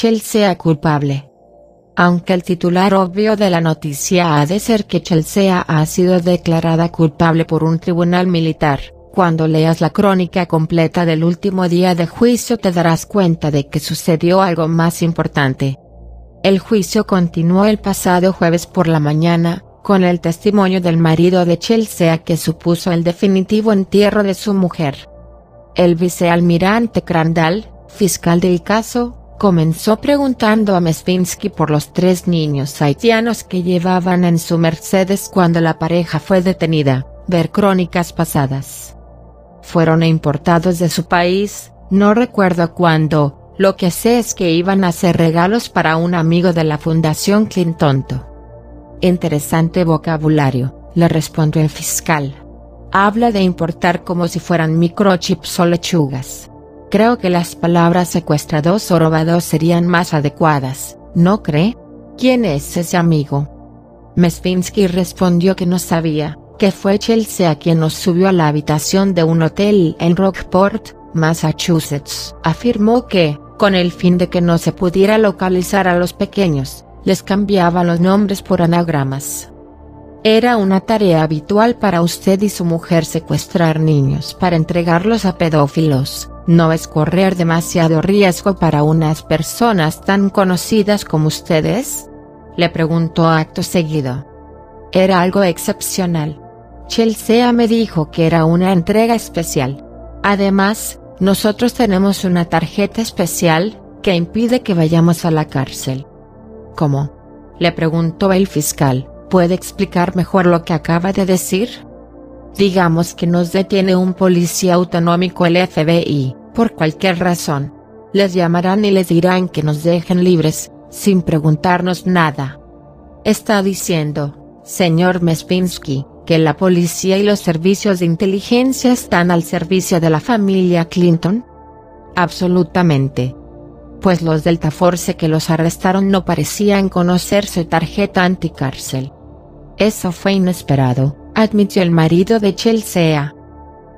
Chelsea culpable. Aunque el titular obvio de la noticia ha de ser que Chelsea ha sido declarada culpable por un tribunal militar, cuando leas la crónica completa del último día de juicio te darás cuenta de que sucedió algo más importante. El juicio continuó el pasado jueves por la mañana, con el testimonio del marido de Chelsea que supuso el definitivo entierro de su mujer. El vicealmirante Crandall, fiscal del caso, comenzó preguntando a Mesvinsky por los tres niños haitianos que llevaban en su Mercedes cuando la pareja fue detenida, ver crónicas pasadas fueron importados de su país, no recuerdo cuándo, lo que sé es que iban a hacer regalos para un amigo de la Fundación Clinton. Interesante vocabulario, le respondió el fiscal. Habla de importar como si fueran microchips o lechugas. Creo que las palabras secuestrados o robados serían más adecuadas, ¿no cree? ¿Quién es ese amigo? Mesvinsky respondió que no sabía, que fue Chelsea quien nos subió a la habitación de un hotel en Rockport, Massachusetts. Afirmó que, con el fin de que no se pudiera localizar a los pequeños, les cambiaba los nombres por anagramas. Era una tarea habitual para usted y su mujer secuestrar niños para entregarlos a pedófilos, ¿no es correr demasiado riesgo para unas personas tan conocidas como ustedes? Le preguntó acto seguido. Era algo excepcional. Chelsea me dijo que era una entrega especial. Además, nosotros tenemos una tarjeta especial, que impide que vayamos a la cárcel. ¿Cómo? Le preguntó el fiscal, ¿puede explicar mejor lo que acaba de decir? Digamos que nos detiene un policía autonómico el FBI, por cualquier razón. Les llamarán y les dirán que nos dejen libres, sin preguntarnos nada. Está diciendo, señor Mespinsky, que la policía y los servicios de inteligencia están al servicio de la familia Clinton? Absolutamente. Pues los Delta Force que los arrestaron no parecían conocer su tarjeta anticárcel. Eso fue inesperado, admitió el marido de Chelsea.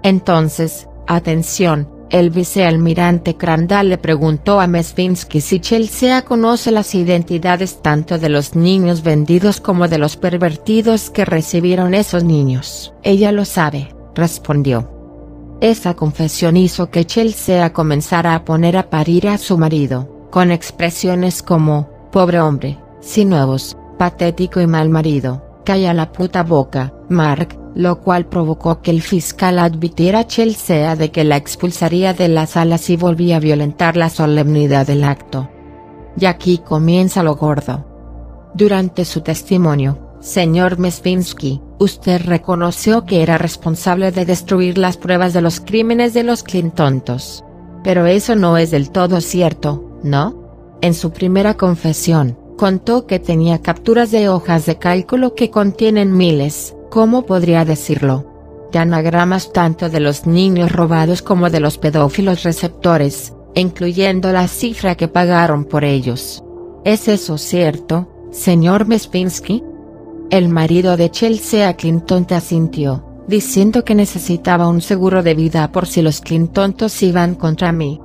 Entonces, atención, el vicealmirante Crandall le preguntó a Mesvinsky si Chelsea conoce las identidades tanto de los niños vendidos como de los pervertidos que recibieron esos niños. Ella lo sabe, respondió. Esa confesión hizo que Chelsea comenzara a poner a parir a su marido, con expresiones como, pobre hombre, sin nuevos, patético y mal marido, calla la puta boca, Mark, lo cual provocó que el fiscal advirtiera a Chelsea de que la expulsaría de la sala si volvía a violentar la solemnidad del acto. Y aquí comienza lo gordo. Durante su testimonio, señor Mesvinsky, usted reconoció que era responsable de destruir las pruebas de los crímenes de los Clintontos. Pero eso no es del todo cierto, ¿no? En su primera confesión, contó que tenía capturas de hojas de cálculo que contienen miles, ¿cómo podría decirlo? De anagramas tanto de los niños robados como de los pedófilos receptores, incluyendo la cifra que pagaron por ellos. ¿Es eso cierto, señor Mespinsky? El marido de Chelsea Clinton te asintió, diciendo que necesitaba un seguro de vida por si los Clintontos iban contra mí.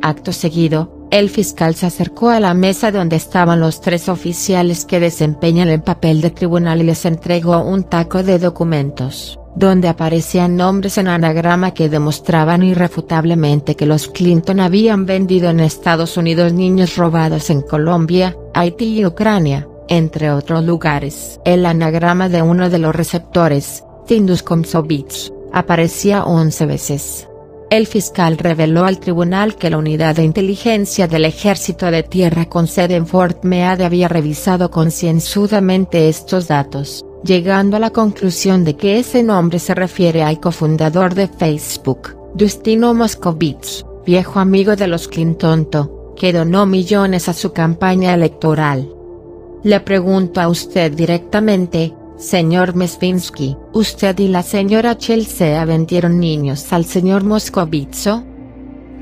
Acto seguido, el fiscal se acercó a la mesa donde estaban los tres oficiales que desempeñan el papel de tribunal y les entregó un taco de documentos, donde aparecían nombres en anagrama que demostraban irrefutablemente que los Clinton habían vendido en Estados Unidos niños robados en Colombia, Haití y Ucrania, entre otros lugares. El anagrama de uno de los receptores, Tindus Komsovich, aparecía 11 veces. El fiscal reveló al tribunal que la unidad de inteligencia del Ejército de Tierra con sede en Fort Meade había revisado concienzudamente estos datos, llegando a la conclusión de que ese nombre se refiere al cofundador de Facebook, Justino Moscovich, viejo amigo de los Clinton, que donó millones a su campaña electoral. Le pregunto a usted directamente, Señor Mesvinsky, ¿usted y la señora Chelsea vendieron niños al señor Moscovizzo?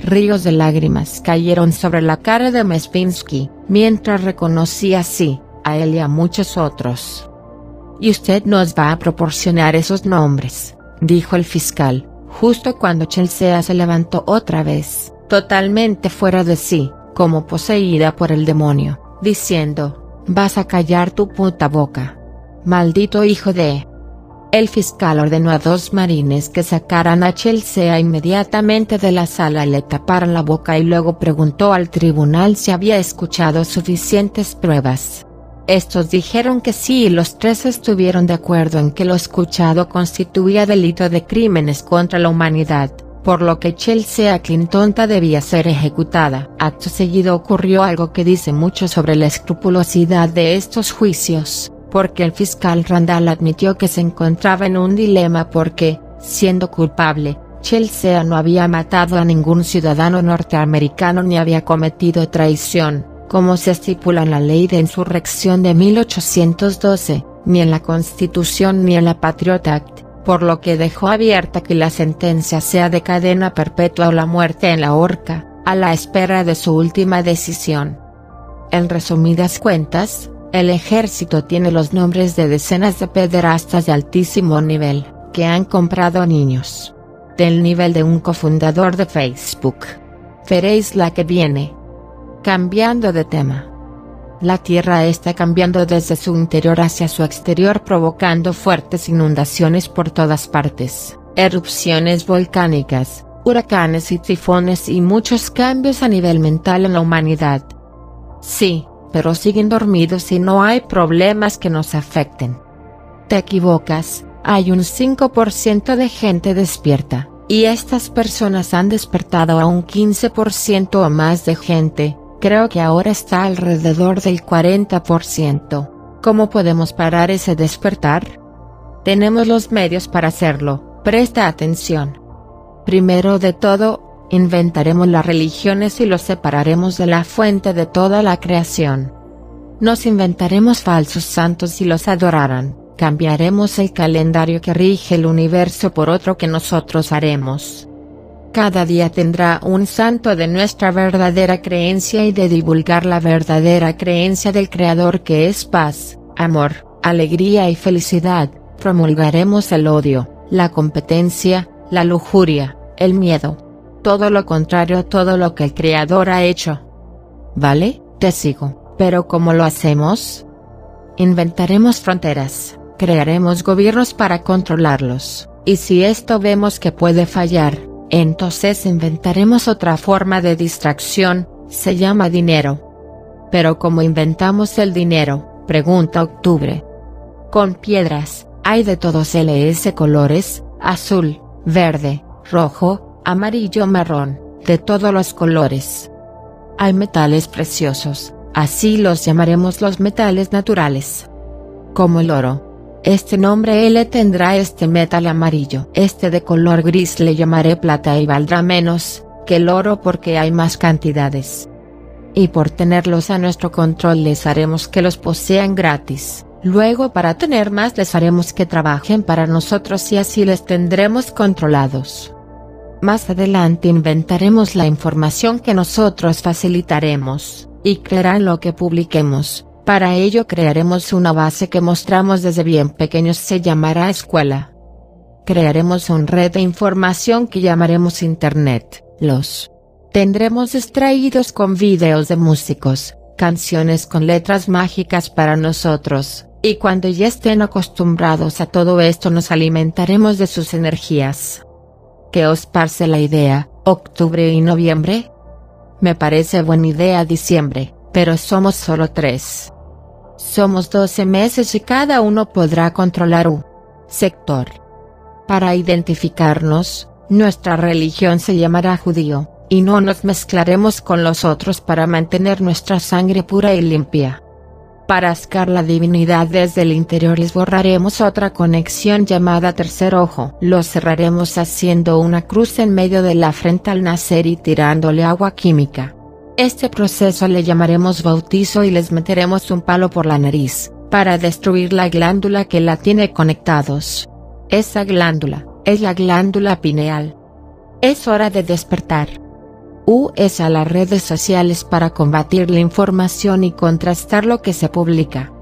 Ríos de lágrimas cayeron sobre la cara de Mesvinsky, mientras reconocía así, a él y a muchos otros. Y usted nos va a proporcionar esos nombres, dijo el fiscal, justo cuando Chelsea se levantó otra vez, totalmente fuera de sí, como poseída por el demonio, diciendo, vas a callar tu puta boca. Maldito hijo de... El fiscal ordenó a dos marines que sacaran a Chelsea inmediatamente de la sala le taparan la boca y luego preguntó al tribunal si había escuchado suficientes pruebas. Estos dijeron que sí y los tres estuvieron de acuerdo en que lo escuchado constituía delito de crímenes contra la humanidad, por lo que Chelsea Clintonta debía ser ejecutada. Acto seguido ocurrió algo que dice mucho sobre la escrupulosidad de estos juicios porque el fiscal Randall admitió que se encontraba en un dilema porque, siendo culpable, Chelsea no había matado a ningún ciudadano norteamericano ni había cometido traición, como se estipula en la ley de insurrección de 1812, ni en la Constitución ni en la Patriot Act, por lo que dejó abierta que la sentencia sea de cadena perpetua o la muerte en la horca, a la espera de su última decisión. En resumidas cuentas, el ejército tiene los nombres de decenas de pederastas de altísimo nivel, que han comprado niños. Del nivel de un cofundador de Facebook. Veréis la que viene. Cambiando de tema. La Tierra está cambiando desde su interior hacia su exterior provocando fuertes inundaciones por todas partes, erupciones volcánicas, huracanes y tifones y muchos cambios a nivel mental en la humanidad. Sí, pero siguen dormidos y no hay problemas que nos afecten. Te equivocas, hay un 5% de gente despierta, y estas personas han despertado a un 15% o más de gente, creo que ahora está alrededor del 40%. ¿Cómo podemos parar ese despertar? Tenemos los medios para hacerlo, presta atención. Primero de todo, Inventaremos las religiones y los separaremos de la fuente de toda la creación. Nos inventaremos falsos santos y los adorarán, cambiaremos el calendario que rige el universo por otro que nosotros haremos. Cada día tendrá un santo de nuestra verdadera creencia y de divulgar la verdadera creencia del Creador que es paz, amor, alegría y felicidad, promulgaremos el odio, la competencia, la lujuria, el miedo, todo lo contrario a todo lo que el Creador ha hecho. ¿Vale? Te sigo, pero ¿cómo lo hacemos? Inventaremos fronteras, crearemos gobiernos para controlarlos, y si esto vemos que puede fallar, entonces inventaremos otra forma de distracción, se llama dinero. Pero ¿cómo inventamos el dinero? Pregunta Octubre. Con piedras, hay de todos LS colores, azul, verde, rojo, amarillo marrón, de todos los colores. Hay metales preciosos, así los llamaremos los metales naturales. Como el oro. Este nombre L tendrá este metal amarillo. Este de color gris le llamaré plata y valdrá menos, que el oro porque hay más cantidades. Y por tenerlos a nuestro control les haremos que los posean gratis. Luego para tener más les haremos que trabajen para nosotros y así les tendremos controlados. Más adelante inventaremos la información que nosotros facilitaremos, y crearán lo que publiquemos. Para ello crearemos una base que mostramos desde bien pequeños se llamará escuela. Crearemos una red de información que llamaremos Internet, los tendremos extraídos con videos de músicos, canciones con letras mágicas para nosotros, y cuando ya estén acostumbrados a todo esto nos alimentaremos de sus energías. ¿Qué os parece la idea, octubre y noviembre? Me parece buena idea diciembre, pero somos solo tres. Somos 12 meses y cada uno podrá controlar un sector. Para identificarnos, nuestra religión se llamará judío, y no nos mezclaremos con los otros para mantener nuestra sangre pura y limpia. Para ascar la divinidad desde el interior les borraremos otra conexión llamada tercer ojo. Lo cerraremos haciendo una cruz en medio de la frente al nacer y tirándole agua química. Este proceso le llamaremos bautizo y les meteremos un palo por la nariz, para destruir la glándula que la tiene conectados. Esa glándula, es la glándula pineal. Es hora de despertar. US a las redes sociales para combatir la información y contrastar lo que se publica.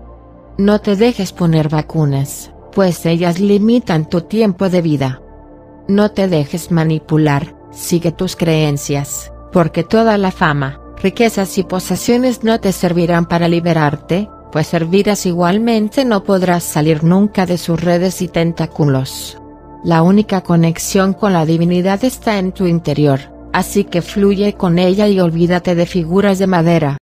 No te dejes poner vacunas, pues ellas limitan tu tiempo de vida. No te dejes manipular, sigue tus creencias, porque toda la fama, riquezas y posesiones no te servirán para liberarte, pues servirás igualmente no podrás salir nunca de sus redes y tentáculos. La única conexión con la divinidad está en tu interior así que fluye con ella y olvídate de figuras de madera.